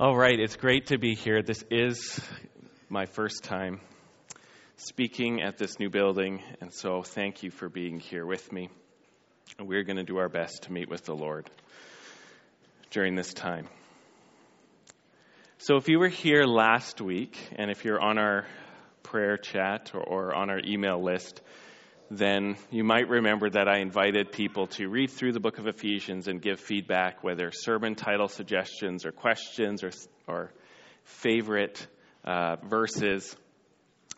All right, it's great to be here. This is my first time speaking at this new building, and so thank you for being here with me. And we're going to do our best to meet with the Lord during this time. So, if you were here last week, and if you're on our prayer chat or, or on our email list, then you might remember that I invited people to read through the book of Ephesians and give feedback, whether sermon title suggestions or questions or, or favorite uh, verses.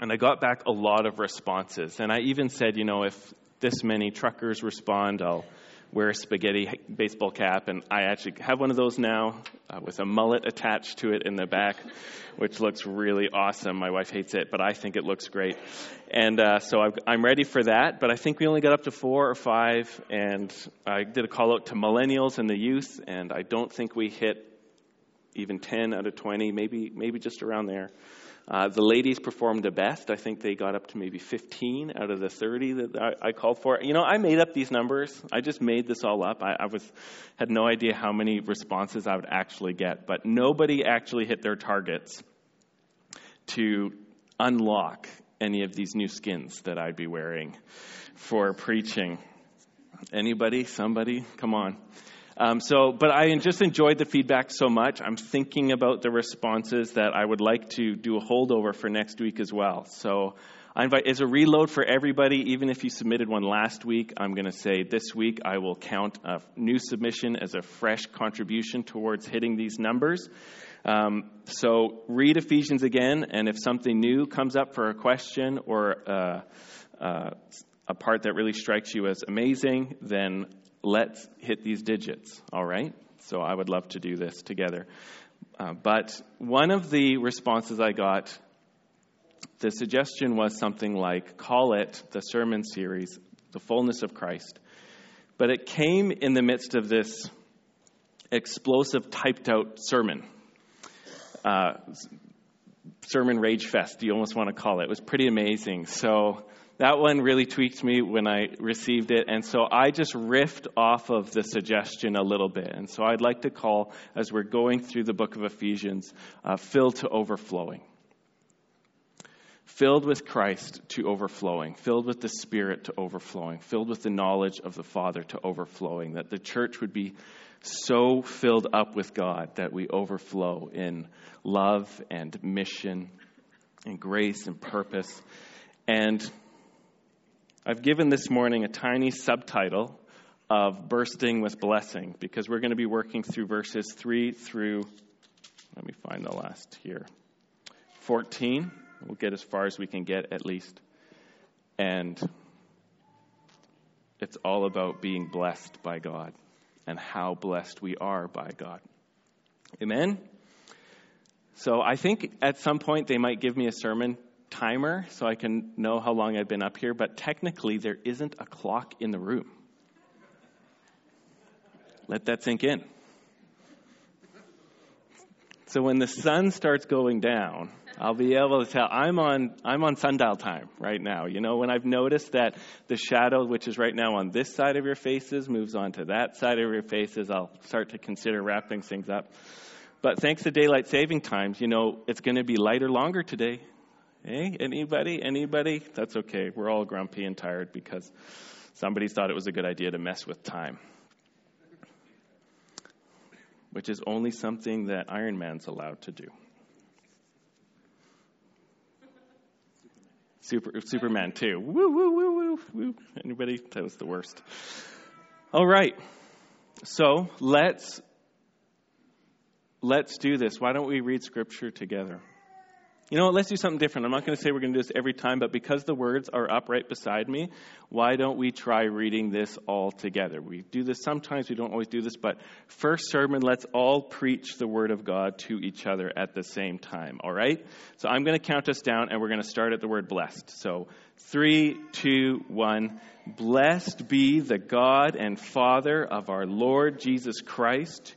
And I got back a lot of responses. And I even said, you know, if this many truckers respond, I'll wear a spaghetti baseball cap, and I actually have one of those now uh, with a mullet attached to it in the back, which looks really awesome. My wife hates it, but I think it looks great. And uh, so i am ready for that, but I think we only got up to four or five, and I did a call out to millennials and the youth, and I don't think we hit even 10 out of 20, maybe, maybe just around there. Uh, the ladies performed the best. I think they got up to maybe 15 out of the 30 that I, I called for. You know, I made up these numbers. I just made this all up. I, I was had no idea how many responses I would actually get, but nobody actually hit their targets to unlock any of these new skins that I'd be wearing for preaching. Anybody? Somebody? Come on. Um, so, but I just enjoyed the feedback so much. I'm thinking about the responses that I would like to do a holdover for next week as well. So, I invite as a reload for everybody. Even if you submitted one last week, I'm going to say this week I will count a new submission as a fresh contribution towards hitting these numbers. Um, so, read Ephesians again, and if something new comes up for a question or uh, uh, a part that really strikes you as amazing, then let's hit these digits, all right? So I would love to do this together. Uh, but one of the responses I got, the suggestion was something like call it the sermon series, The Fullness of Christ. But it came in the midst of this explosive typed out sermon. Uh, sermon rage fest, you almost want to call it. It was pretty amazing. So that one really tweaked me when I received it. And so I just riffed off of the suggestion a little bit. And so I'd like to call, as we're going through the book of Ephesians, uh, filled to overflowing. Filled with Christ to overflowing, filled with the Spirit to overflowing, filled with the knowledge of the Father to overflowing, that the church would be so filled up with God that we overflow in love and mission and grace and purpose. And I've given this morning a tiny subtitle of Bursting with Blessing because we're going to be working through verses 3 through, let me find the last here, 14. We'll get as far as we can get at least. And it's all about being blessed by God and how blessed we are by God. Amen? So I think at some point they might give me a sermon timer so I can know how long I've been up here, but technically there isn't a clock in the room. Let that sink in. So when the sun starts going down, I'll be able to tell I'm on I'm on sundial time right now. You know, when I've noticed that the shadow which is right now on this side of your faces moves on to that side of your faces, I'll start to consider wrapping things up. But thanks to daylight saving times, you know, it's going to be lighter longer today. Hey, anybody? Anybody? That's okay. We're all grumpy and tired because somebody thought it was a good idea to mess with time. Which is only something that Iron Man's allowed to do. Super, Superman too. Woo, woo, woo, woo, woo. Anybody? That was the worst. All right. So let's let's do this. Why don't we read scripture together? You know what? Let's do something different. I'm not going to say we're going to do this every time, but because the words are up right beside me, why don't we try reading this all together? We do this sometimes, we don't always do this, but first sermon, let's all preach the word of God to each other at the same time, all right? So I'm going to count us down, and we're going to start at the word blessed. So three, two, one. Blessed be the God and Father of our Lord Jesus Christ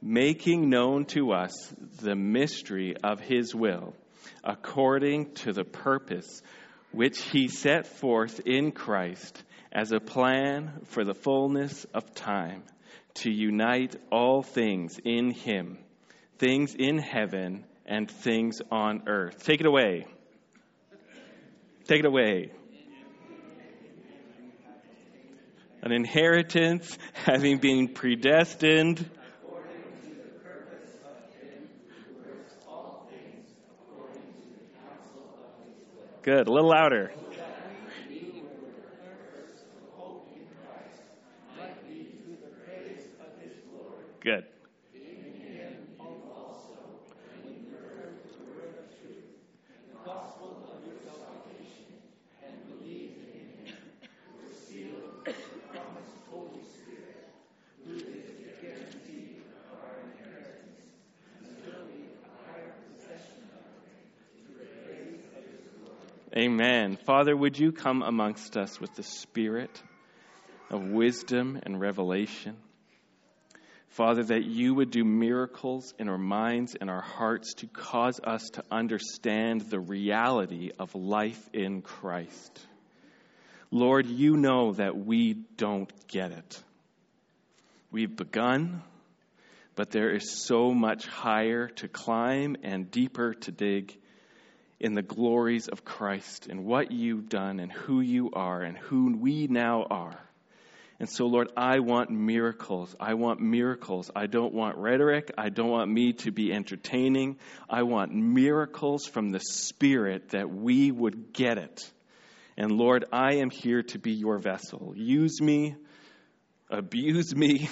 making known to us the mystery of his will, according to the purpose which he set forth in Christ as a plan for the fullness of time, to unite all things in him things in heaven and things on earth. Take it away. Take it away. An inheritance having been predestined. Good. A little louder. Good. Amen. Father, would you come amongst us with the spirit of wisdom and revelation? Father, that you would do miracles in our minds and our hearts to cause us to understand the reality of life in Christ. Lord, you know that we don't get it. We've begun, but there is so much higher to climb and deeper to dig in the glories of Christ and what you've done and who you are and who we now are. And so, Lord, I want miracles. I want miracles. I don't want rhetoric. I don't want me to be entertaining. I want miracles from the Spirit that we would get it. And Lord, I am here to be your vessel. Use me abuse me,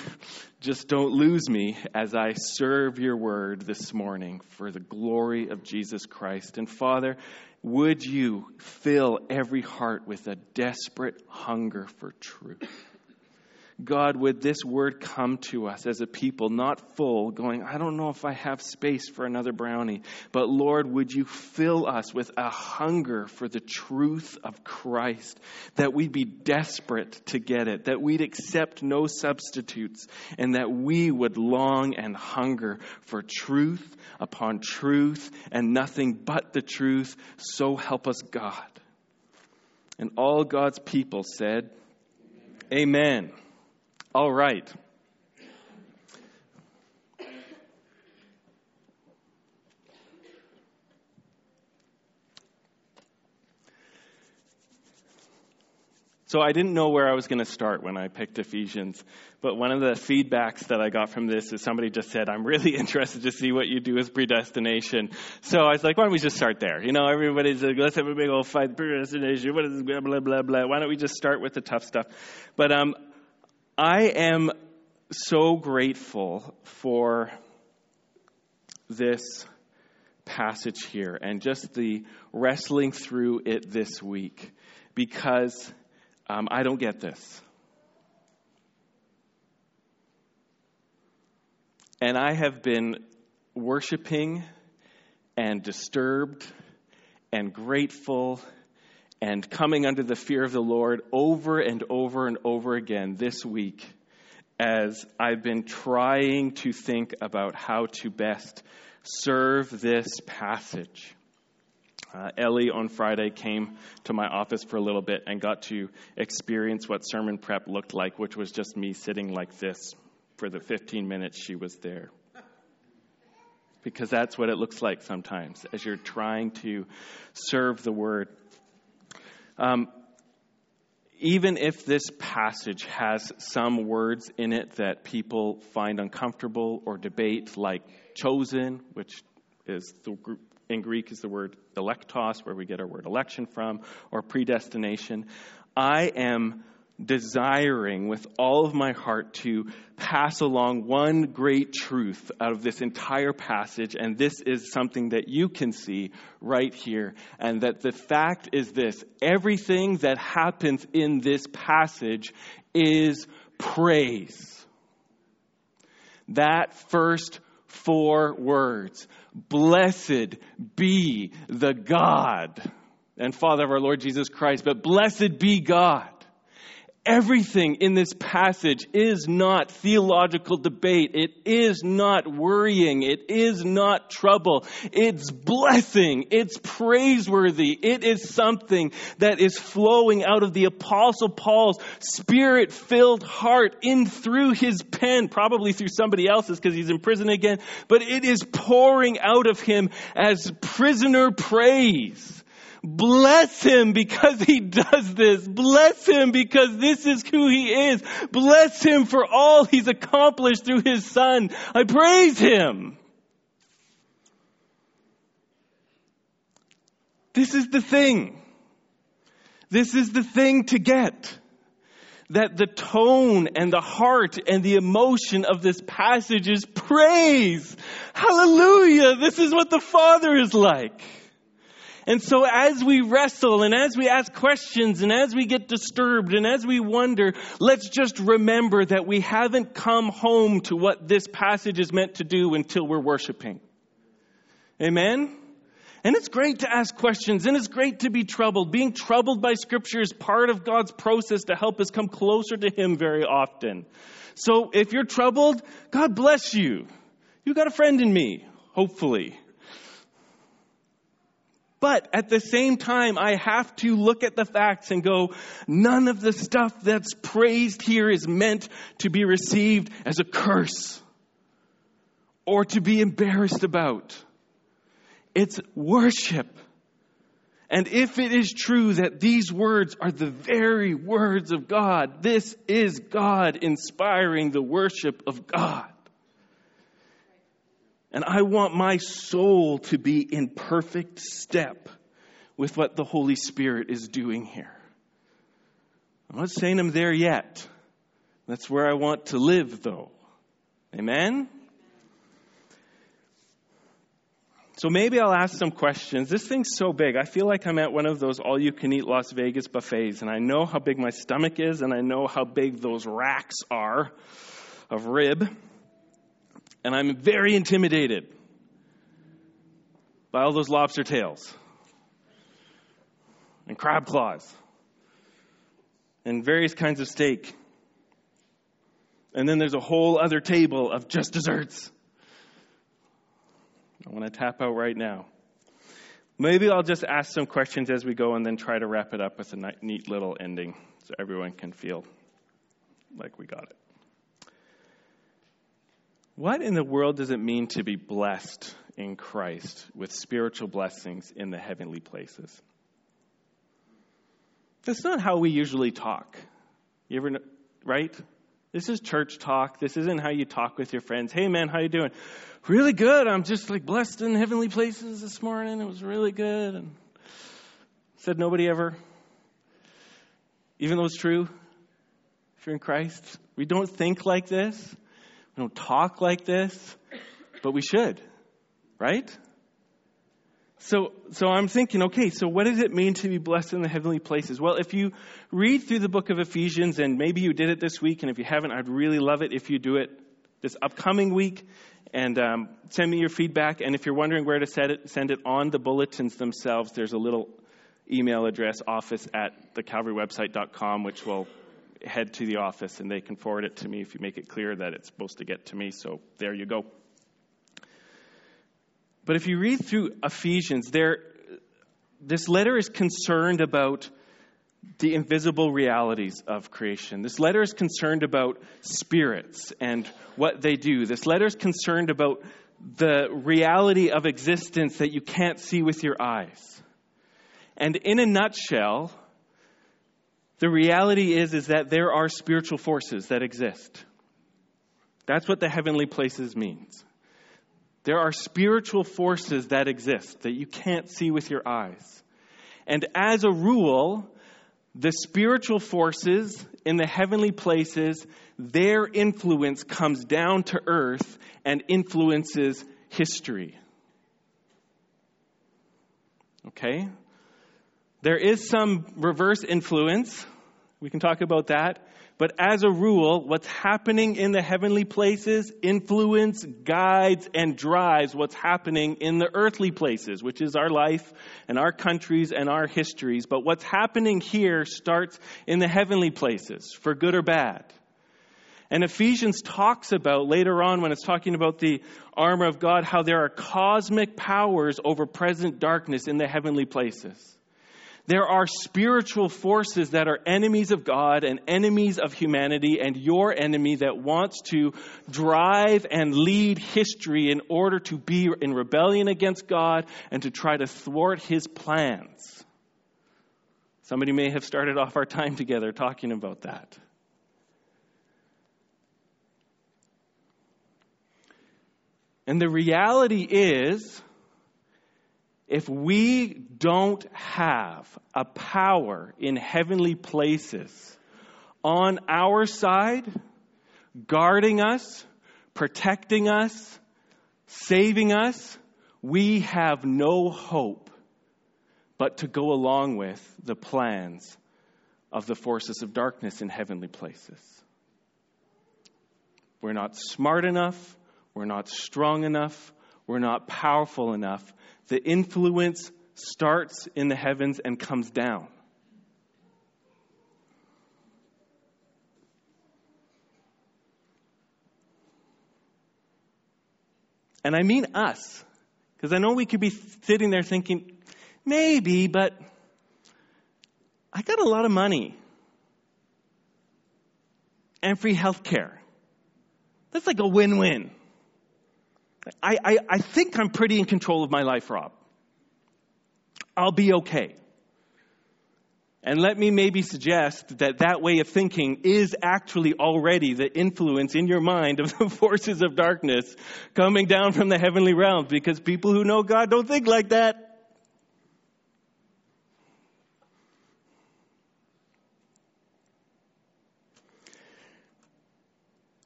just don't lose me as I serve your word this morning for the glory of Jesus Christ. And Father, would you fill every heart with a desperate hunger for truth? God, would this word come to us as a people, not full, going, I don't know if I have space for another brownie. But Lord, would you fill us with a hunger for the truth of Christ, that we'd be desperate to get it, that we'd accept no substitutes, and that we would long and hunger for truth upon truth and nothing but the truth. So help us, God. And all God's people said, Amen. All right. So I didn't know where I was going to start when I picked Ephesians, but one of the feedbacks that I got from this is somebody just said, "I'm really interested to see what you do with predestination." So I was like, "Why don't we just start there?" You know, everybody's like, "Let's have a big old fight predestination." What is blah blah blah blah? Why don't we just start with the tough stuff? But um, I am so grateful for this passage here and just the wrestling through it this week because um, I don't get this. And I have been worshiping and disturbed and grateful and coming under the fear of the Lord over and over and over again this week as I've been trying to think about how to best serve this passage. Uh, Ellie on Friday came to my office for a little bit and got to experience what sermon prep looked like, which was just me sitting like this for the 15 minutes she was there. Because that's what it looks like sometimes as you're trying to serve the word um, even if this passage has some words in it that people find uncomfortable or debate, like chosen, which is the in Greek is the word eklektos, where we get our word election from, or predestination. I am desiring with all of my heart to pass along one great truth out of this entire passage, and this is something that you can see right here. And that the fact is this everything that happens in this passage is praise. That first four words Blessed be the God and Father of our Lord Jesus Christ, but blessed be God Everything in this passage is not theological debate. It is not worrying. It is not trouble. It's blessing. It's praiseworthy. It is something that is flowing out of the Apostle Paul's spirit filled heart in through his pen, probably through somebody else's because he's in prison again, but it is pouring out of him as prisoner praise. Bless him because he does this. Bless him because this is who he is. Bless him for all he's accomplished through his son. I praise him. This is the thing. This is the thing to get. That the tone and the heart and the emotion of this passage is praise. Hallelujah. This is what the Father is like. And so as we wrestle and as we ask questions and as we get disturbed and as we wonder, let's just remember that we haven't come home to what this passage is meant to do until we're worshiping. Amen? And it's great to ask questions and it's great to be troubled. Being troubled by scripture is part of God's process to help us come closer to Him very often. So if you're troubled, God bless you. You got a friend in me, hopefully. But at the same time, I have to look at the facts and go, none of the stuff that's praised here is meant to be received as a curse or to be embarrassed about. It's worship. And if it is true that these words are the very words of God, this is God inspiring the worship of God. And I want my soul to be in perfect step with what the Holy Spirit is doing here. I'm not saying I'm there yet. That's where I want to live, though. Amen? So maybe I'll ask some questions. This thing's so big. I feel like I'm at one of those all you can eat Las Vegas buffets, and I know how big my stomach is, and I know how big those racks are of rib and I'm very intimidated by all those lobster tails and crab claws and various kinds of steak. And then there's a whole other table of just desserts. I want to tap out right now. Maybe I'll just ask some questions as we go and then try to wrap it up with a neat little ending so everyone can feel like we got it. What in the world does it mean to be blessed in Christ with spiritual blessings in the heavenly places? That's not how we usually talk. You ever, right? This is church talk. This isn't how you talk with your friends. Hey man, how you doing? Really good. I'm just like blessed in heavenly places this morning. It was really good. And said nobody ever. Even though it's true, if you're in Christ, we don't think like this. We don't talk like this, but we should, right? So, so I'm thinking, okay, so what does it mean to be blessed in the heavenly places? Well, if you read through the book of Ephesians, and maybe you did it this week, and if you haven't, I'd really love it if you do it this upcoming week, and um, send me your feedback. And if you're wondering where to send it, send it on the bulletins themselves. There's a little email address, office at thecalvarywebsite.com, which will head to the office and they can forward it to me if you make it clear that it's supposed to get to me. So there you go. But if you read through Ephesians, there, this letter is concerned about the invisible realities of creation. This letter is concerned about spirits and what they do. This letter is concerned about the reality of existence that you can't see with your eyes. And in a nutshell, the reality is, is that there are spiritual forces that exist. That's what the heavenly places means. There are spiritual forces that exist that you can't see with your eyes. And as a rule, the spiritual forces in the heavenly places, their influence comes down to earth and influences history. Okay? There is some reverse influence. We can talk about that. But as a rule, what's happening in the heavenly places influence, guides, and drives what's happening in the earthly places, which is our life and our countries and our histories. But what's happening here starts in the heavenly places, for good or bad. And Ephesians talks about later on when it's talking about the armor of God, how there are cosmic powers over present darkness in the heavenly places. There are spiritual forces that are enemies of God and enemies of humanity, and your enemy that wants to drive and lead history in order to be in rebellion against God and to try to thwart his plans. Somebody may have started off our time together talking about that. And the reality is, if we don't have a power in heavenly places on our side, guarding us, protecting us, saving us, we have no hope but to go along with the plans of the forces of darkness in heavenly places. We're not smart enough, we're not strong enough, we're not powerful enough the influence starts in the heavens and comes down. And I mean us, because I know we could be sitting there thinking, maybe, but I got a lot of money and free health care. That's like a win win. I, I, I think I'm pretty in control of my life, Rob. I'll be okay. And let me maybe suggest that that way of thinking is actually already the influence in your mind of the forces of darkness coming down from the heavenly realms because people who know God don't think like that.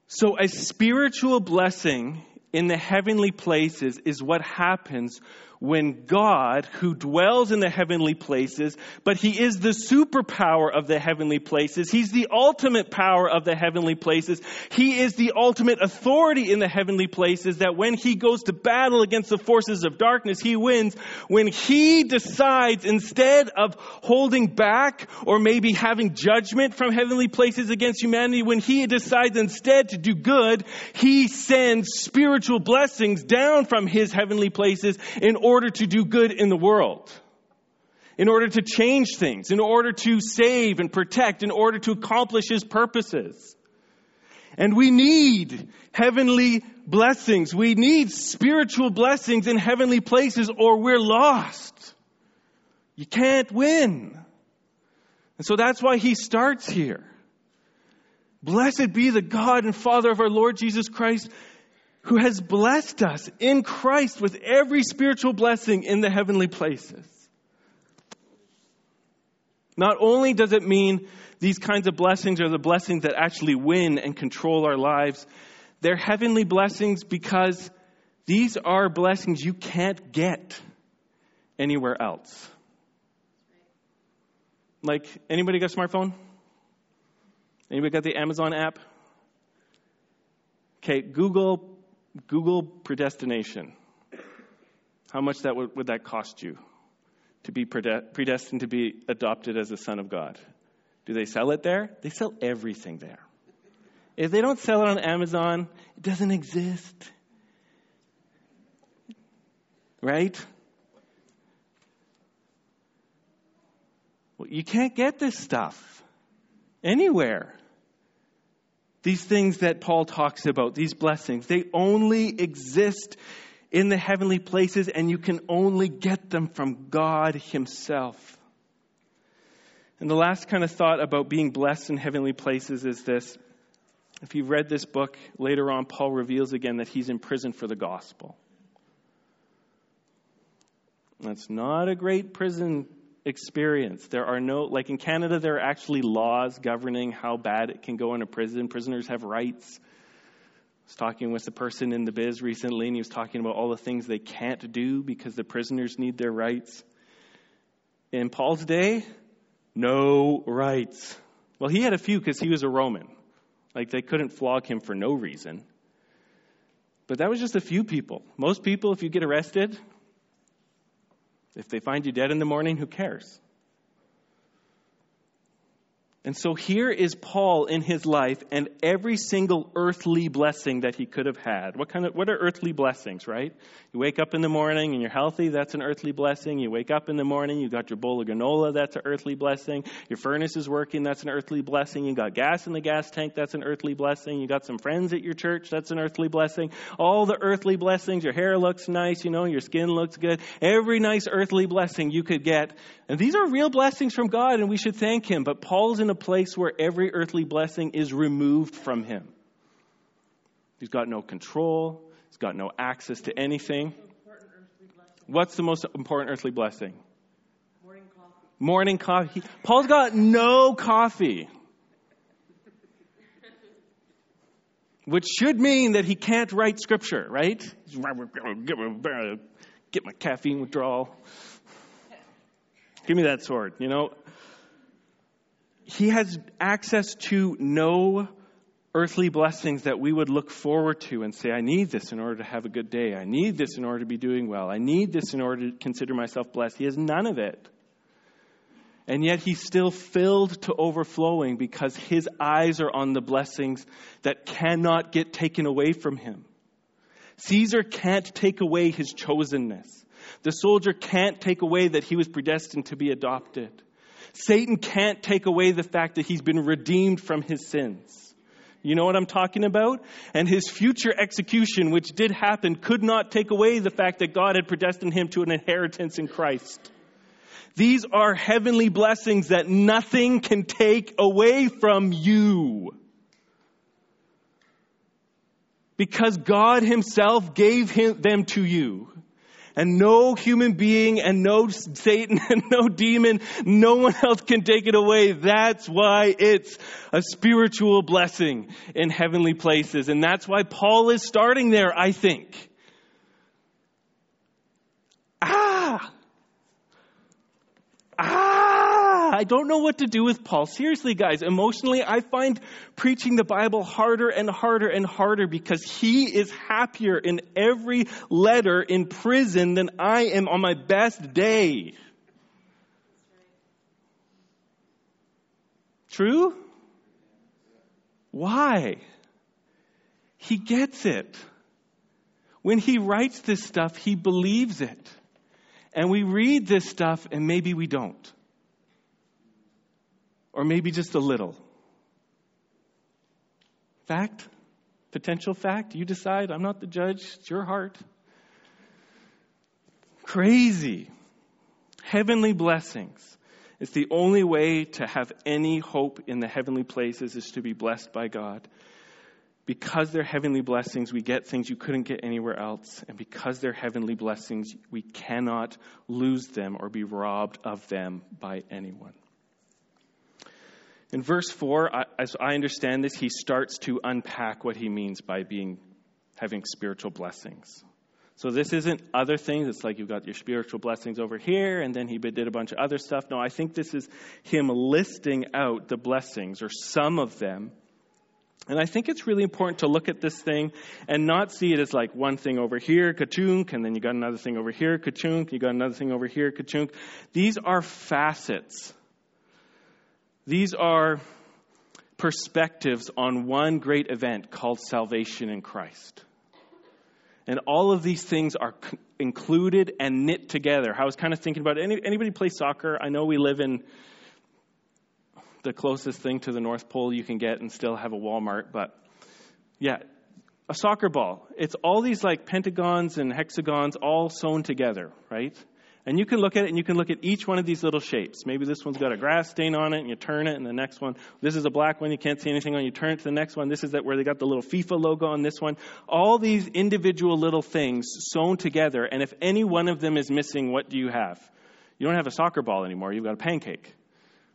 So, a spiritual blessing in the heavenly places is what happens when God, who dwells in the heavenly places, but He is the superpower of the heavenly places. He's the ultimate power of the heavenly places. He is the ultimate authority in the heavenly places that when He goes to battle against the forces of darkness, He wins. When He decides instead of holding back or maybe having judgment from heavenly places against humanity, when He decides instead to do good, He sends spiritual blessings down from His heavenly places in order order to do good in the world, in order to change things, in order to save and protect, in order to accomplish His purposes. And we need heavenly blessings. We need spiritual blessings in heavenly places or we're lost. You can't win. And so that's why he starts here. Blessed be the God and Father of our Lord Jesus Christ, who has blessed us in Christ with every spiritual blessing in the heavenly places. Not only does it mean these kinds of blessings are the blessings that actually win and control our lives, they're heavenly blessings because these are blessings you can't get anywhere else. Like, anybody got a smartphone? Anybody got the Amazon app? Okay, Google Google predestination. How much that would, would that cost you to be predestined to be adopted as a son of God? Do they sell it there? They sell everything there. If they don't sell it on Amazon, it doesn't exist. Right? Well, you can't get this stuff anywhere. These things that Paul talks about, these blessings, they only exist in the heavenly places, and you can only get them from God Himself. And the last kind of thought about being blessed in heavenly places is this. If you've read this book, later on, Paul reveals again that he's in prison for the gospel. That's not a great prison experience. There are no, like in Canada, there are actually laws governing how bad it can go in a prison. Prisoners have rights. I was talking with a person in the biz recently, and he was talking about all the things they can't do because the prisoners need their rights. In Paul's day, no rights. Well, he had a few because he was a Roman. Like they couldn't flog him for no reason. But that was just a few people. Most people, if you get arrested, if they find you dead in the morning, who cares? And so here is Paul in his life and every single earthly blessing that he could have had. What kind of what are earthly blessings, right? You wake up in the morning and you're healthy, that's an earthly blessing. You wake up in the morning, you got your bowl of granola, that's an earthly blessing. Your furnace is working, that's an earthly blessing. You got gas in the gas tank, that's an earthly blessing. You got some friends at your church, that's an earthly blessing. All the earthly blessings, your hair looks nice, you know, your skin looks good. Every nice earthly blessing you could get. And these are real blessings from God and we should thank him, but Paul's in a place where every earthly blessing is removed from him. He's got no control, he's got no access to anything. What's the most important earthly blessing? Morning coffee. Morning coffee. Paul's got no coffee. Which should mean that he can't write scripture, right? Get my caffeine withdrawal. Give me that sword, you know? He has access to no earthly blessings that we would look forward to and say, I need this in order to have a good day. I need this in order to be doing well. I need this in order to consider myself blessed. He has none of it. And yet he's still filled to overflowing because his eyes are on the blessings that cannot get taken away from him. Caesar can't take away his chosenness. The soldier can't take away that he was predestined to be adopted. Satan can't take away the fact that he's been redeemed from his sins. You know what I'm talking about? And his future execution, which did happen, could not take away the fact that God had predestined him to an inheritance in Christ. These are heavenly blessings that nothing can take away from you. Because God Himself gave him, them to you and no human being and no Satan and no demon, no one else can take it away. That's why it's a spiritual blessing in heavenly places. And that's why Paul is starting there, I think. Ah! I don't know what to do with Paul. Seriously, guys, emotionally, I find preaching the Bible harder and harder and harder because he is happier in every letter in prison than I am on my best day. True? Why? He gets it. When he writes this stuff, he believes it. And we read this stuff and maybe we don't or maybe just a little. Fact? Potential fact? You decide. I'm not the judge. It's your heart. Crazy. Heavenly blessings. It's the only way to have any hope in the heavenly places is to be blessed by God. Because they're heavenly blessings, we get things you couldn't get anywhere else. And because they're heavenly blessings, we cannot lose them or be robbed of them by anyone. In verse 4, as I understand this, he starts to unpack what he means by being having spiritual blessings. So this isn't other things. It's like you've got your spiritual blessings over here, and then he did a bunch of other stuff. No, I think this is him listing out the blessings, or some of them. And I think it's really important to look at this thing and not see it as like one thing over here, kachunk, and then you got another thing over here, kachunk, you got another thing over here, kachunk. These are facets these are perspectives on one great event called salvation in Christ. And all of these things are included and knit together. I was kind of thinking about. Any, anybody play soccer? I know we live in the closest thing to the North Pole you can get and still have a Walmart, but yeah, a soccer ball. It's all these like pentagons and hexagons all sewn together, right? And you can look at it and you can look at each one of these little shapes. Maybe this one's got a grass stain on it and you turn it and the next one, this is a black one, you can't see anything on, you turn it to the next one. This is that where they got the little FIFA logo on this one. All these individual little things sewn together and if any one of them is missing, what do you have? You don't have a soccer ball anymore, you've got a pancake.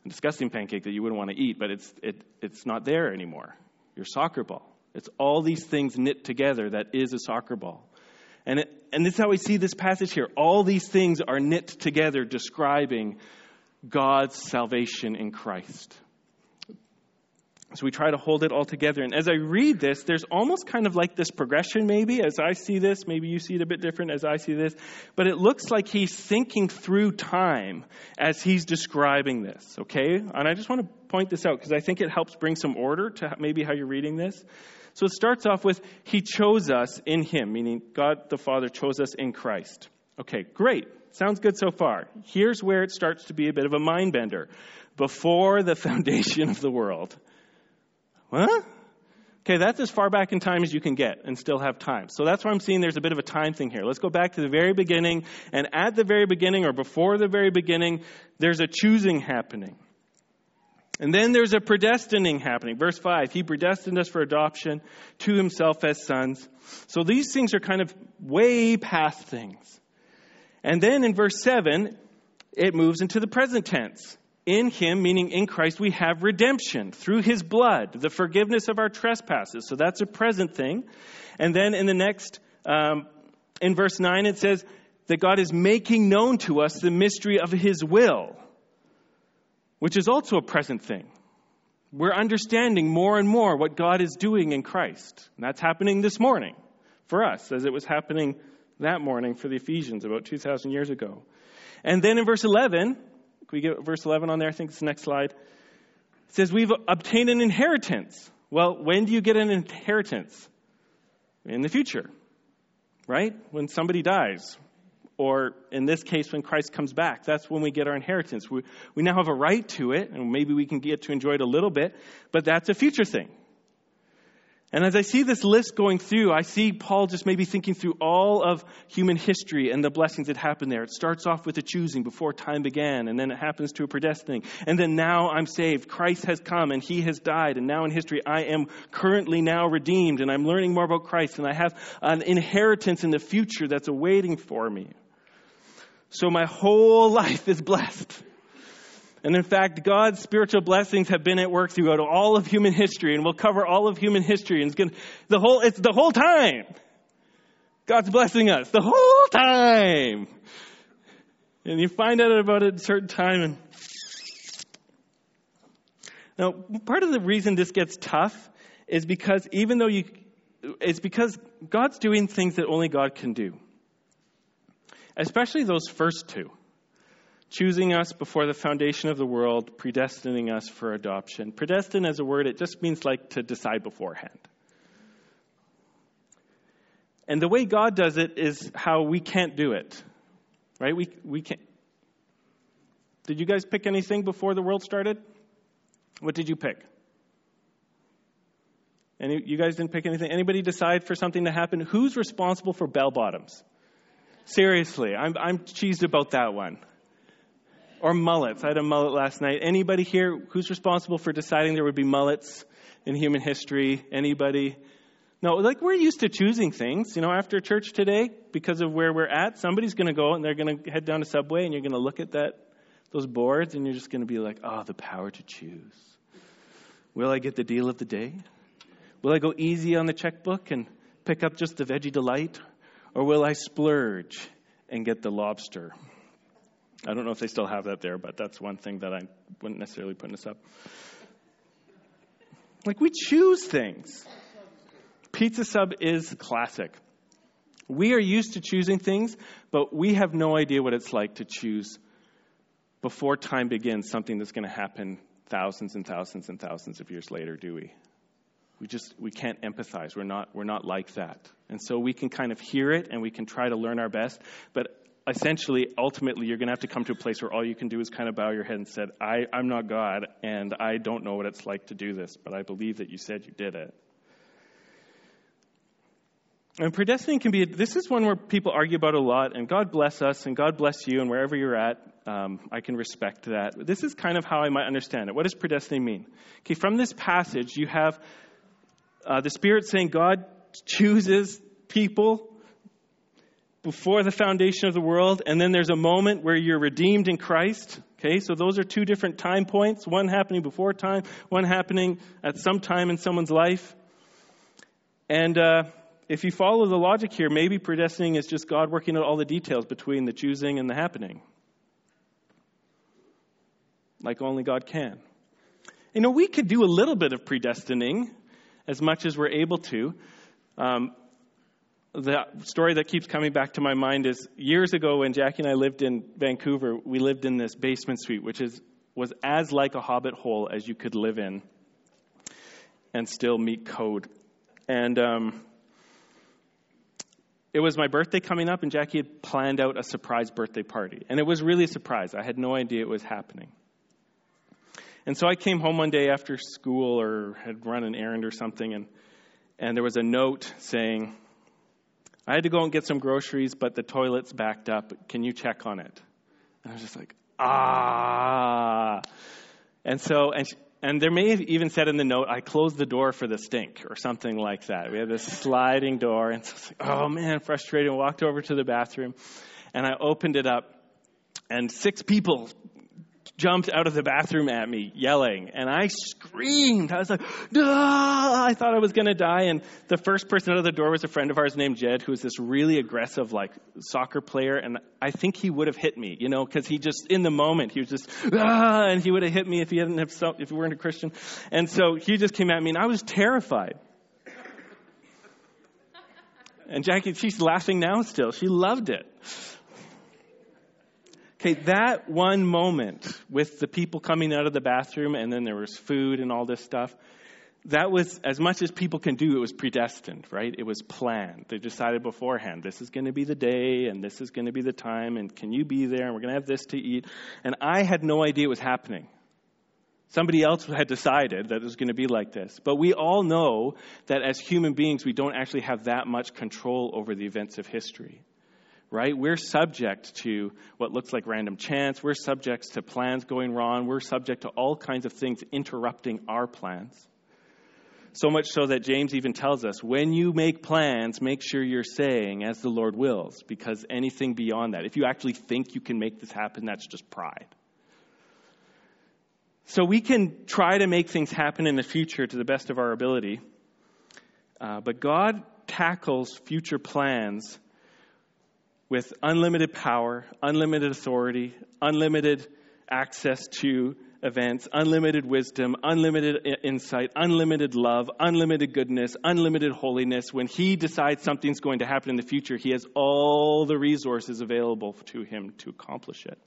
A disgusting pancake that you wouldn't want to eat, but it's, it, it's not there anymore. Your soccer ball. It's all these things knit together that is a soccer ball. And, it, and this is how we see this passage here. All these things are knit together, describing God's salvation in Christ. So we try to hold it all together. And as I read this, there's almost kind of like this progression, maybe, as I see this. Maybe you see it a bit different as I see this. But it looks like he's thinking through time as he's describing this, okay? And I just want to point this out because I think it helps bring some order to maybe how you're reading this. So it starts off with, He chose us in Him, meaning God the Father chose us in Christ. Okay, great. Sounds good so far. Here's where it starts to be a bit of a mind bender. Before the foundation of the world. Huh? Okay, that's as far back in time as you can get and still have time. So that's why I'm seeing there's a bit of a time thing here. Let's go back to the very beginning. And at the very beginning or before the very beginning, there's a choosing happening. And then there's a predestining happening. Verse 5 He predestined us for adoption to Himself as sons. So these things are kind of way past things. And then in verse 7, it moves into the present tense. In Him, meaning in Christ, we have redemption through His blood, the forgiveness of our trespasses. So that's a present thing. And then in the next, um, in verse 9, it says that God is making known to us the mystery of His will which is also a present thing. We're understanding more and more what God is doing in Christ. And that's happening this morning for us, as it was happening that morning for the Ephesians about 2,000 years ago. And then in verse 11, can we get verse 11 on there? I think it's the next slide. It says, We've obtained an inheritance. Well, when do you get an inheritance? In the future, right? When somebody dies or in this case, when Christ comes back. That's when we get our inheritance. We, we now have a right to it, and maybe we can get to enjoy it a little bit, but that's a future thing. And as I see this list going through, I see Paul just maybe thinking through all of human history and the blessings that happen there. It starts off with a choosing before time began, and then it happens to a predestining. And then now I'm saved. Christ has come and he has died. And now in history, I am currently now redeemed, and I'm learning more about Christ, and I have an inheritance in the future that's awaiting for me. So my whole life is blessed. And in fact, God's spiritual blessings have been at work throughout all of human history, and we'll cover all of human history. And it's gonna, the whole, it's the whole time. God's blessing us the whole time. And you find out about it at a certain time. And now, part of the reason this gets tough is because even though you, it's because God's doing things that only God can do especially those first two choosing us before the foundation of the world, predestining us for adoption. Predestined as a word, it just means like to decide beforehand. And the way God does it is how we can't do it. Right? We, we can't. Did you guys pick anything before the world started? What did you pick? Any, you guys didn't pick anything? Anybody decide for something to happen? Who's responsible for bell bottoms? Seriously, I'm, I'm cheesed about that one. Or mullets. I had a mullet last night. Anybody here who's responsible for deciding there would be mullets in human history? Anybody? No, like we're used to choosing things. You know, after church today, because of where we're at, somebody's going to go and they're going to head down to Subway and you're going to look at that, those boards and you're just going to be like, oh, the power to choose. Will I get the deal of the day? Will I go easy on the checkbook and pick up just the veggie delight? Or will I splurge and get the lobster? I don't know if they still have that there, but that's one thing that I wouldn't necessarily put in this up. Like we choose things. Pizza sub is classic. We are used to choosing things, but we have no idea what it's like to choose before time begins something that's going to happen thousands and thousands and thousands of years later, do we? we just we can't empathize we're not we're not like that and so we can kind of hear it and we can try to learn our best but essentially ultimately you're going to have to come to a place where all you can do is kind of bow your head and said I, i'm not god and i don't know what it's like to do this but i believe that you said you did it And predestining can be, this is one where people argue about a lot, and God bless us, and God bless you, and wherever you're at, um, I can respect that. This is kind of how I might understand it. What does predestining mean? Okay, from this passage, you have uh, the Spirit saying God chooses people before the foundation of the world, and then there's a moment where you're redeemed in Christ. Okay, so those are two different time points one happening before time, one happening at some time in someone's life. And, uh, if you follow the logic here, maybe predestining is just God working out all the details between the choosing and the happening. Like only God can. You know, we could do a little bit of predestining as much as we're able to. Um, the story that keeps coming back to my mind is years ago when Jackie and I lived in Vancouver, we lived in this basement suite, which is, was as like a hobbit hole as you could live in and still meet code. And um, it was my birthday coming up, and Jackie had planned out a surprise birthday party. And it was really a surprise. I had no idea it was happening. And so I came home one day after school or had run an errand or something, and, and there was a note saying, I had to go and get some groceries, but the toilet's backed up. Can you check on it? And I was just like, ah. And so, and she, and there may have even said in the note, I closed the door for the stink or something like that. We had this sliding door, and so it's like, oh man, frustrated. Walked over to the bathroom, and I opened it up, and six people jumped out of the bathroom at me yelling and I screamed. I was like, I thought I was going to die. And the first person out of the door was a friend of ours named Jed, who was this really aggressive, like soccer player. And I think he would have hit me, you know, because he just, in the moment, he was just, ah, and he would have hit me if he hadn't have, if he weren't a Christian. And so he just came at me and I was terrified. And Jackie, she's laughing now still. She loved it. Okay, that one moment with the people coming out of the bathroom and then there was food and all this stuff, that was, as much as people can do, it was predestined, right? It was planned. They decided beforehand, this is going to be the day and this is going to be the time and can you be there and we're going to have this to eat. And I had no idea it was happening. Somebody else had decided that it was going to be like this. But we all know that as human beings, we don't actually have that much control over the events of history right? We're subject to what looks like random chance. We're subject to plans going wrong. We're subject to all kinds of things interrupting our plans. So much so that James even tells us when you make plans, make sure you're saying as the Lord wills, because anything beyond that, if you actually think you can make this happen, that's just pride. So we can try to make things happen in the future to the best of our ability, uh, but God tackles future plans with unlimited power, unlimited authority, unlimited access to events, unlimited wisdom, unlimited insight, unlimited love, unlimited goodness, unlimited holiness. When he decides something's going to happen in the future, he has all the resources available to him to accomplish it.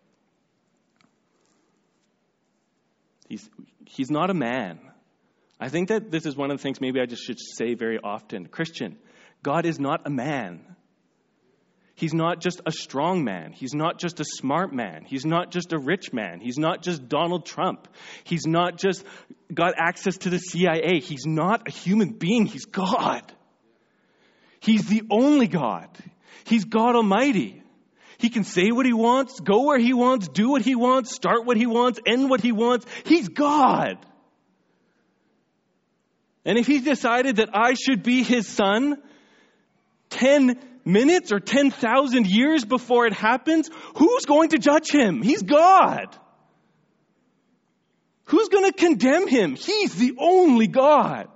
He's, he's not a man. I think that this is one of the things maybe I just should say very often. Christian, God is not a man. He's not just a strong man. He's not just a smart man. He's not just a rich man. He's not just Donald Trump. He's not just got access to the CIA. He's not a human being. He's God. He's the only God. He's God Almighty. He can say what he wants, go where he wants, do what he wants, start what he wants, end what he wants. He's God. And if he decided that I should be his son, 10 minutes or 10,000 years before it happens, who's going to judge him? He's God. Who's going to condemn him? He's the only God.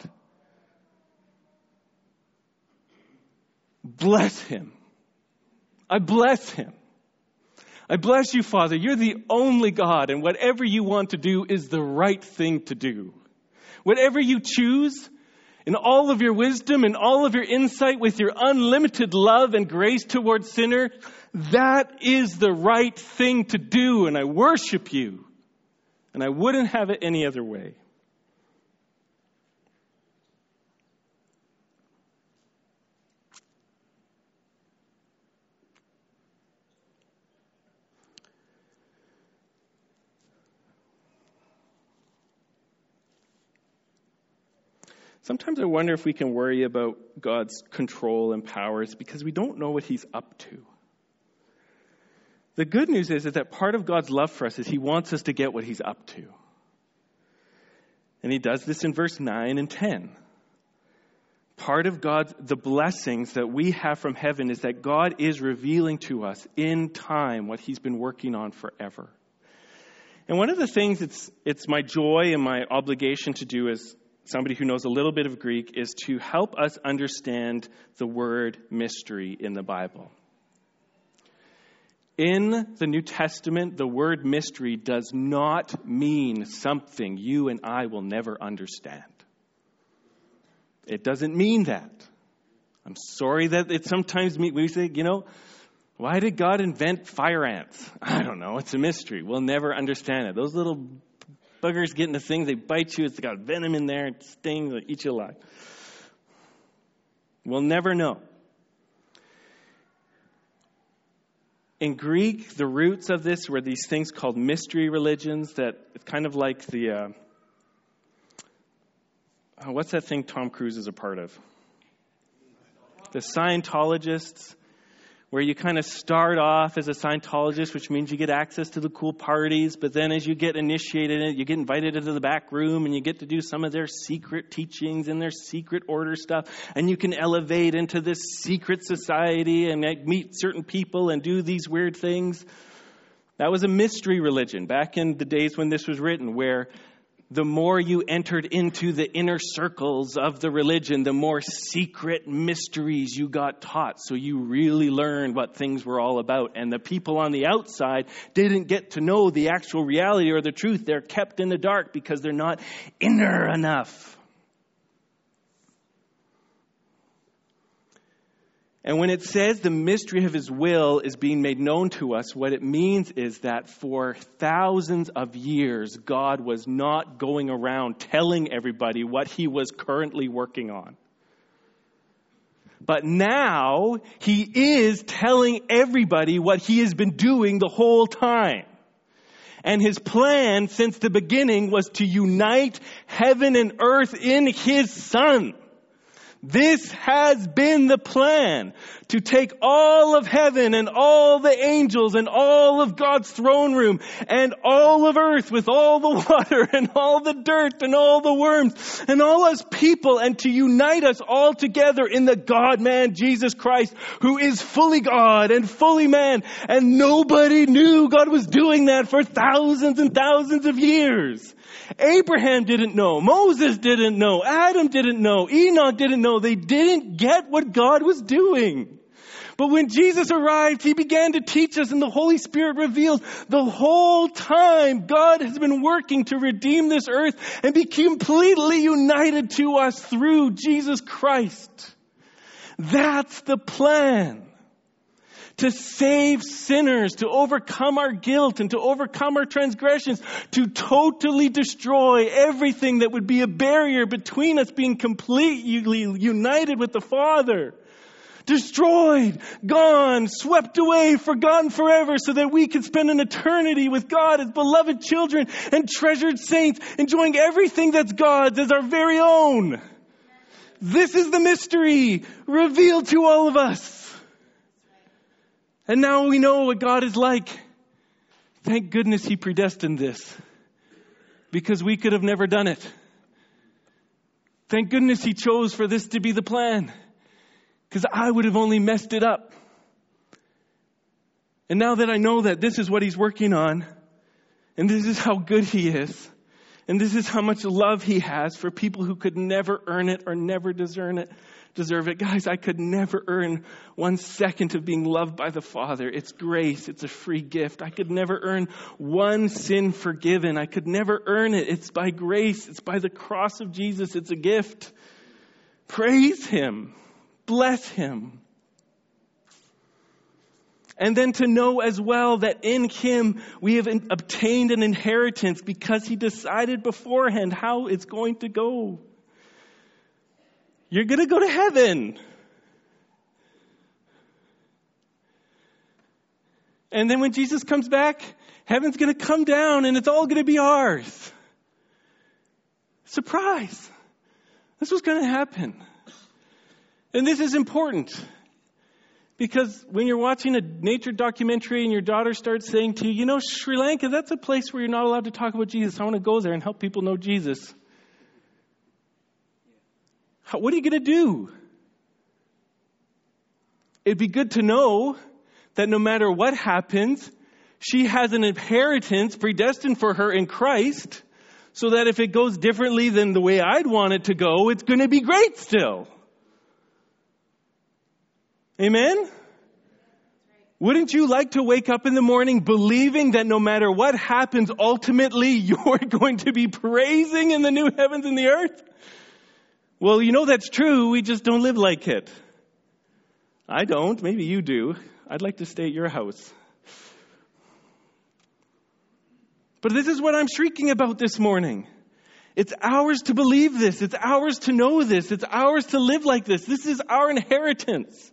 Bless him. I bless him. I bless you, Father. You're the only God, and whatever you want to do is the right thing to do. Whatever you choose, in all of your wisdom and all of your insight with your unlimited love and grace towards sinner, that is the right thing to do, and I worship you. And I wouldn't have it any other way. Sometimes I wonder if we can worry about God's control and powers because we don't know what He's up to. The good news is, is that part of God's love for us is He wants us to get what He's up to. And He does this in verse 9 and 10. Part of God's, the blessings that we have from heaven is that God is revealing to us in time what He's been working on forever. And one of the things it's, it's my joy and my obligation to do as somebody who knows a little bit of Greek is to help us understand the word mystery in the Bible. In the New Testament, the word mystery does not mean something you and I will never understand. It doesn't mean that. I'm sorry that it sometimes means we say, you know, why did God invent fire ants? I don't know. It's a mystery. We'll never understand it. Those little buggers get into things, they bite you, it's got venom in there, it stings, they eat you alive. We'll never know. In Greek, the roots of this were these things called mystery religions that it's kind of like the. Uh, oh, what's that thing Tom Cruise is a part of? The Scientologists where you kind of start off as a Scientologist, which means you get access to the cool parties, but then as you get initiated in it, you get invited into the back room and you get to do some of their secret teachings and their secret order stuff, and you can elevate into this secret society and meet certain people and do these weird things. That was a mystery religion back in the days when this was written, where the more you entered into the inner circles of the religion, the more secret mysteries you got taught. So you really learned what things were all about. And the people on the outside didn't get to know the actual reality or the truth. They're kept in the dark because they're not inner enough. And when it says the mystery of his will is being made known to us, what it means is that for thousands of years, God was not going around telling everybody what he was currently working on. But now he is telling everybody what he has been doing the whole time. And his plan since the beginning was to unite heaven and earth in his son. This has been the plan to take all of heaven and all the angels and all of God's throne room and all of earth with all the water and all the dirt and all the worms and all us people and to unite us all together in the God man Jesus Christ who is fully God and fully man. And nobody knew God was doing that for thousands and thousands of years. Abraham didn't know. Moses didn't know. Adam didn't know. Enoch didn't know. They didn't get what God was doing. But when Jesus arrived, He began to teach us and the Holy Spirit revealed the whole time God has been working to redeem this earth and be completely united to us through Jesus Christ. That's the plan to save sinners, to overcome our guilt and to overcome our transgressions, to totally destroy everything that would be a barrier between us being completely united with the Father. Destroyed, gone, swept away, forgotten forever so that we can spend an eternity with God as beloved children and treasured saints, enjoying everything that's God's as our very own. This is the mystery revealed to all of us. And now we know what God is like. Thank goodness He predestined this because we could have never done it. Thank goodness He chose for this to be the plan because I would have only messed it up. And now that I know that this is what He's working on, and this is how good He is, and this is how much love He has for people who could never earn it or never deserve it, deserve it. Guys, I could never earn one second of being loved by the Father. It's grace. It's a free gift. I could never earn one sin forgiven. I could never earn it. It's by grace. It's by the cross of Jesus. It's a gift. Praise Him. Bless Him. And then to know as well that in Him we have obtained an inheritance because He decided beforehand how it's going to go. You're going to go to heaven. And then when Jesus comes back, heaven's going to come down and it's all going to be ours. Surprise. That's what's going to happen. And this is important. Because when you're watching a nature documentary and your daughter starts saying to you, you know, Sri Lanka, that's a place where you're not allowed to talk about Jesus. I want to go there and help people know Jesus. What are you going to do? It'd be good to know that no matter what happens, she has an inheritance predestined for her in Christ, so that if it goes differently than the way I'd want it to go, it's going to be great still. Amen? Wouldn't you like to wake up in the morning believing that no matter what happens, ultimately you're going to be praising in the new heavens and the earth? Well, you know that's true. We just don't live like it. I don't. Maybe you do. I'd like to stay at your house. But this is what I'm shrieking about this morning. It's ours to believe this. It's ours to know this. It's ours to live like this. This is our inheritance.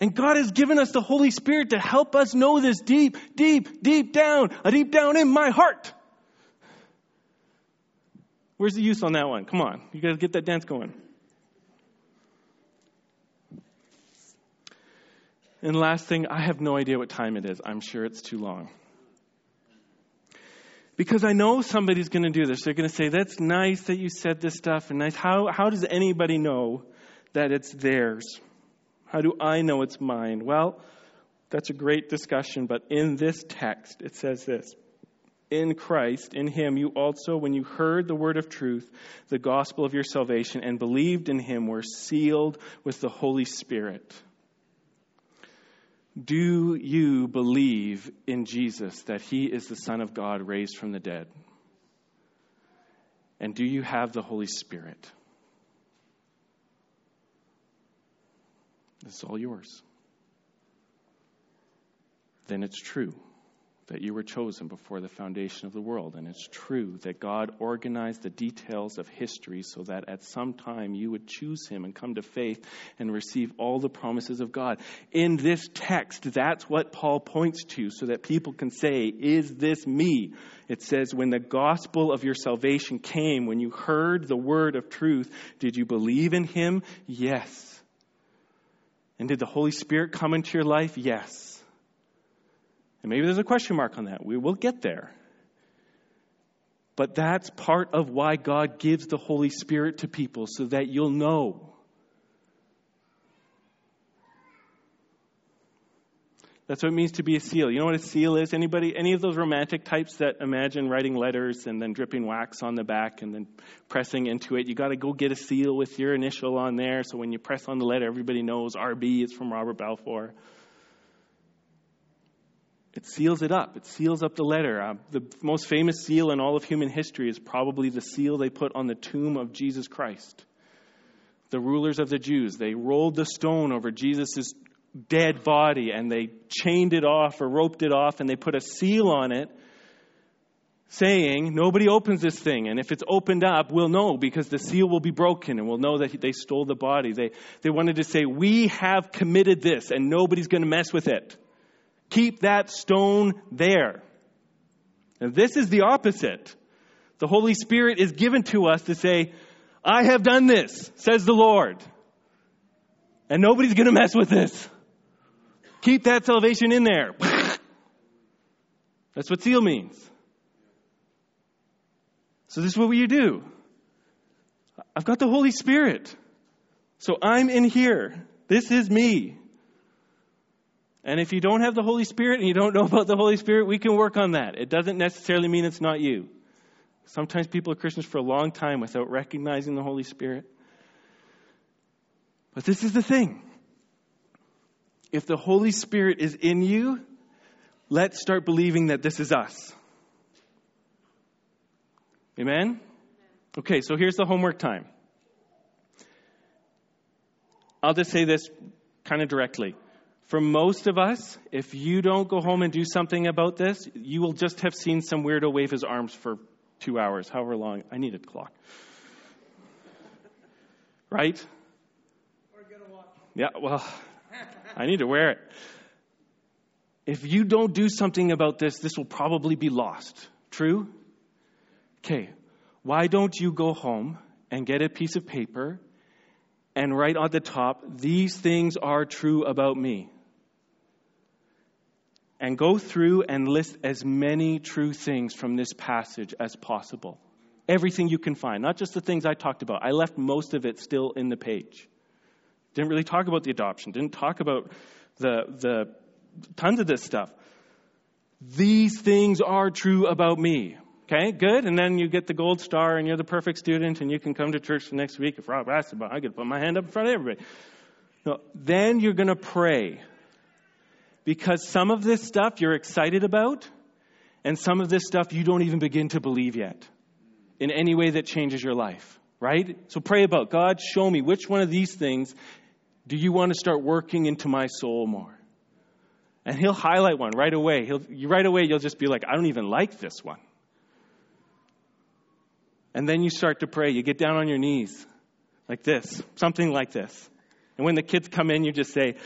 And God has given us the Holy Spirit to help us know this deep, deep, deep down, deep down in my heart. Where's the use on that one? Come on. You to get that dance going. And last thing, I have no idea what time it is. I'm sure it's too long. Because I know somebody's going to do this. They're going to say, That's nice that you said this stuff and nice. How, how does anybody know that it's theirs? How do I know it's mine? Well, that's a great discussion, but in this text, it says this In Christ, in Him, you also, when you heard the word of truth, the gospel of your salvation, and believed in Him, were sealed with the Holy Spirit. Do you believe in Jesus that He is the Son of God raised from the dead? And do you have the Holy Spirit? It's all yours. Then it's true that you were chosen before the foundation of the world. And it's true that God organized the details of history so that at some time you would choose Him and come to faith and receive all the promises of God. In this text, that's what Paul points to so that people can say, Is this me? It says, When the gospel of your salvation came, when you heard the word of truth, did you believe in Him? Yes. And did the Holy Spirit come into your life? Yes. And maybe there's a question mark on that. We will get there. But that's part of why God gives the Holy Spirit to people so that you'll know That's what it means to be a seal. You know what a seal is? Anybody, any of those romantic types that imagine writing letters and then dripping wax on the back and then pressing into it? You got to go get a seal with your initial on there, so when you press on the letter, everybody knows RB is from Robert Balfour. It seals it up. It seals up the letter. Uh, the most famous seal in all of human history is probably the seal they put on the tomb of Jesus Christ. The rulers of the Jews, they rolled the stone over Jesus' dead body and they chained it off or roped it off and they put a seal on it saying, Nobody opens this thing. And if it's opened up, we'll know because the seal will be broken and we'll know that they stole the body. They, they wanted to say, We have committed this and nobody's going to mess with it. Keep that stone there. And this is the opposite. The Holy Spirit is given to us to say, I have done this, says the Lord. And nobody's going to mess with this. Keep that salvation in there. That's what seal means. So, this is what you do. I've got the Holy Spirit. So, I'm in here. This is me. And if you don't have the Holy Spirit and you don't know about the Holy Spirit, we can work on that. It doesn't necessarily mean it's not you. Sometimes people are Christians for a long time without recognizing the Holy Spirit. But this is the thing if the Holy Spirit is in you, let's start believing that this is us. Amen? Okay, so here's the homework time. I'll just say this kind of directly. For most of us, if you don't go home and do something about this, you will just have seen some weirdo wave his arms for two hours, however long. I need a clock. Right? Yeah, well, I need to wear it. If you don't do something about this, this will probably be lost. True? Okay. Why don't you go home and get a piece of paper and write on the top, These things are true about me. And go through and list as many true things from this passage as possible. Everything you can find, not just the things I talked about. I left most of it still in the page. Didn't really talk about the adoption, didn't talk about the, the tons of this stuff. These things are true about me. Okay, good. And then you get the gold star and you're the perfect student and you can come to church the next week. If Rob asks about I could put my hand up in front of everybody. No, then you're going to pray. Because some of this stuff you're excited about, and some of this stuff you don't even begin to believe yet in any way that changes your life, right? So pray about God, show me which one of these things do you want to start working into my soul more? And he'll highlight one right away. He'll, right away, you'll just be like, I don't even like this one. And then you start to pray. You get down on your knees like this, something like this. And when the kids come in, you just say,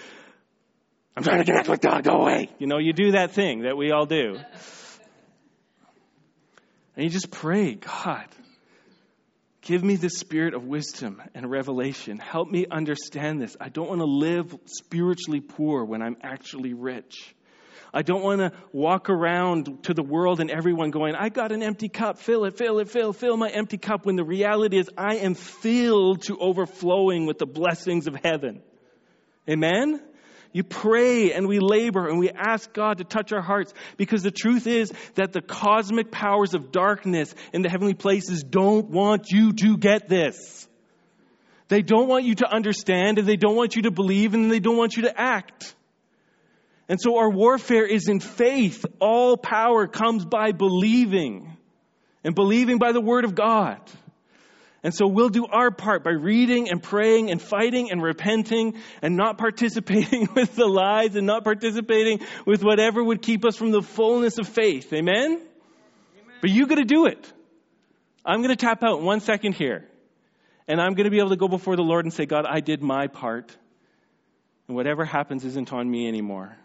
I'm trying to connect with God, go away. You know, you do that thing that we all do. And you just pray, God, give me the spirit of wisdom and revelation. Help me understand this. I don't want to live spiritually poor when I'm actually rich. I don't want to walk around to the world and everyone going, I got an empty cup, fill it, fill it, fill, fill my empty cup, when the reality is I am filled to overflowing with the blessings of heaven. Amen? You pray and we labor and we ask God to touch our hearts because the truth is that the cosmic powers of darkness in the heavenly places don't want you to get this. They don't want you to understand and they don't want you to believe and they don't want you to act. And so our warfare is in faith. All power comes by believing and believing by the Word of God. And so we'll do our part by reading and praying and fighting and repenting and not participating with the lies and not participating with whatever would keep us from the fullness of faith. Amen? Amen. But you got to do it. I'm going to tap out one second here. And I'm going to be able to go before the Lord and say, God, I did my part. And whatever happens isn't on me anymore.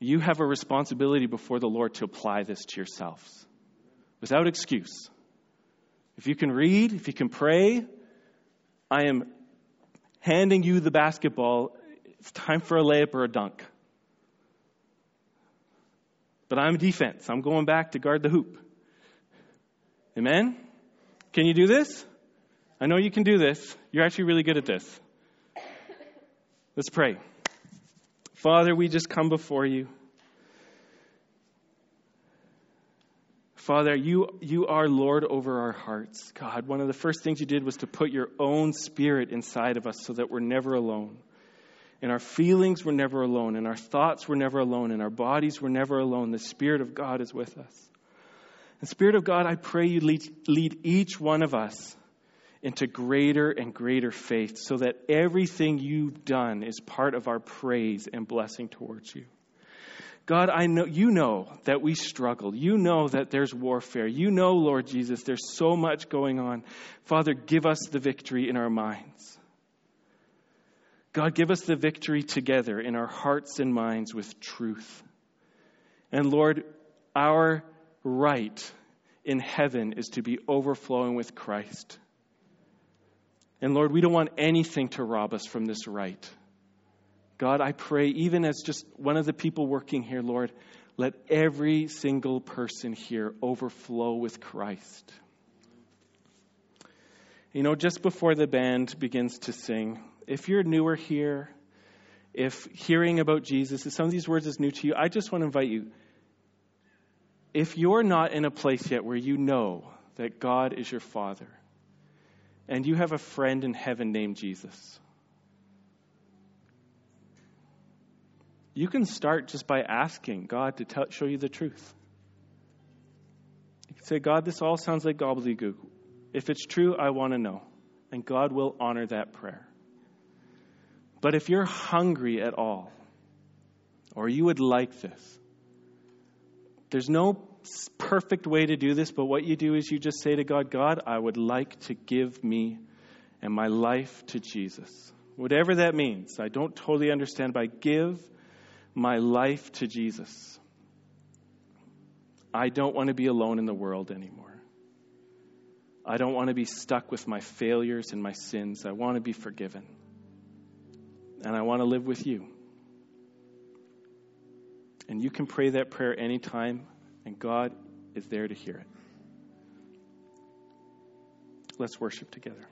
You have a responsibility before the Lord to apply this to yourselves without excuse. If you can read, if you can pray, I am handing you the basketball. It's time for a layup or a dunk. But I'm defense. I'm going back to guard the hoop. Amen? Can you do this? I know you can do this. You're actually really good at this. Let's pray. Father, we just come before you. Father, you, you are Lord over our hearts. God, one of the first things you did was to put your own spirit inside of us so that we're never alone. And our feelings were never alone, and our thoughts were never alone, and our bodies were never alone. The Spirit of God is with us. And Spirit of God, I pray you lead, lead each one of us into greater and greater faith so that everything you've done is part of our praise and blessing towards you. God, I know you know that we struggle. You know that there's warfare. You know, Lord Jesus, there's so much going on. Father, give us the victory in our minds. God, give us the victory together in our hearts and minds with truth. And Lord, our right in heaven is to be overflowing with Christ. And Lord, we don't want anything to rob us from this right. God, I pray, even as just one of the people working here, Lord, let every single person here overflow with Christ. You know, just before the band begins to sing, if you're newer here, if hearing about Jesus, if some of these words is new to you, I just want to invite you. If you're not in a place yet where you know that God is your Father, and you have a friend in heaven named Jesus. You can start just by asking God to tell, show you the truth. You can say, God, this all sounds like gobbledygook. If it's true, I want to know. And God will honor that prayer. But if you're hungry at all, or you would like this, there's no perfect way to do this, but what you do is you just say to God, God, I would like to give me and my life to Jesus. Whatever that means. I don't totally understand, but I give my life to Jesus. I don't want to be alone in the world anymore. I don't want to be stuck with my failures and my sins. I want to be forgiven. And I want to live with you. And you can pray that prayer anytime, and God is there to hear it. Let's worship together.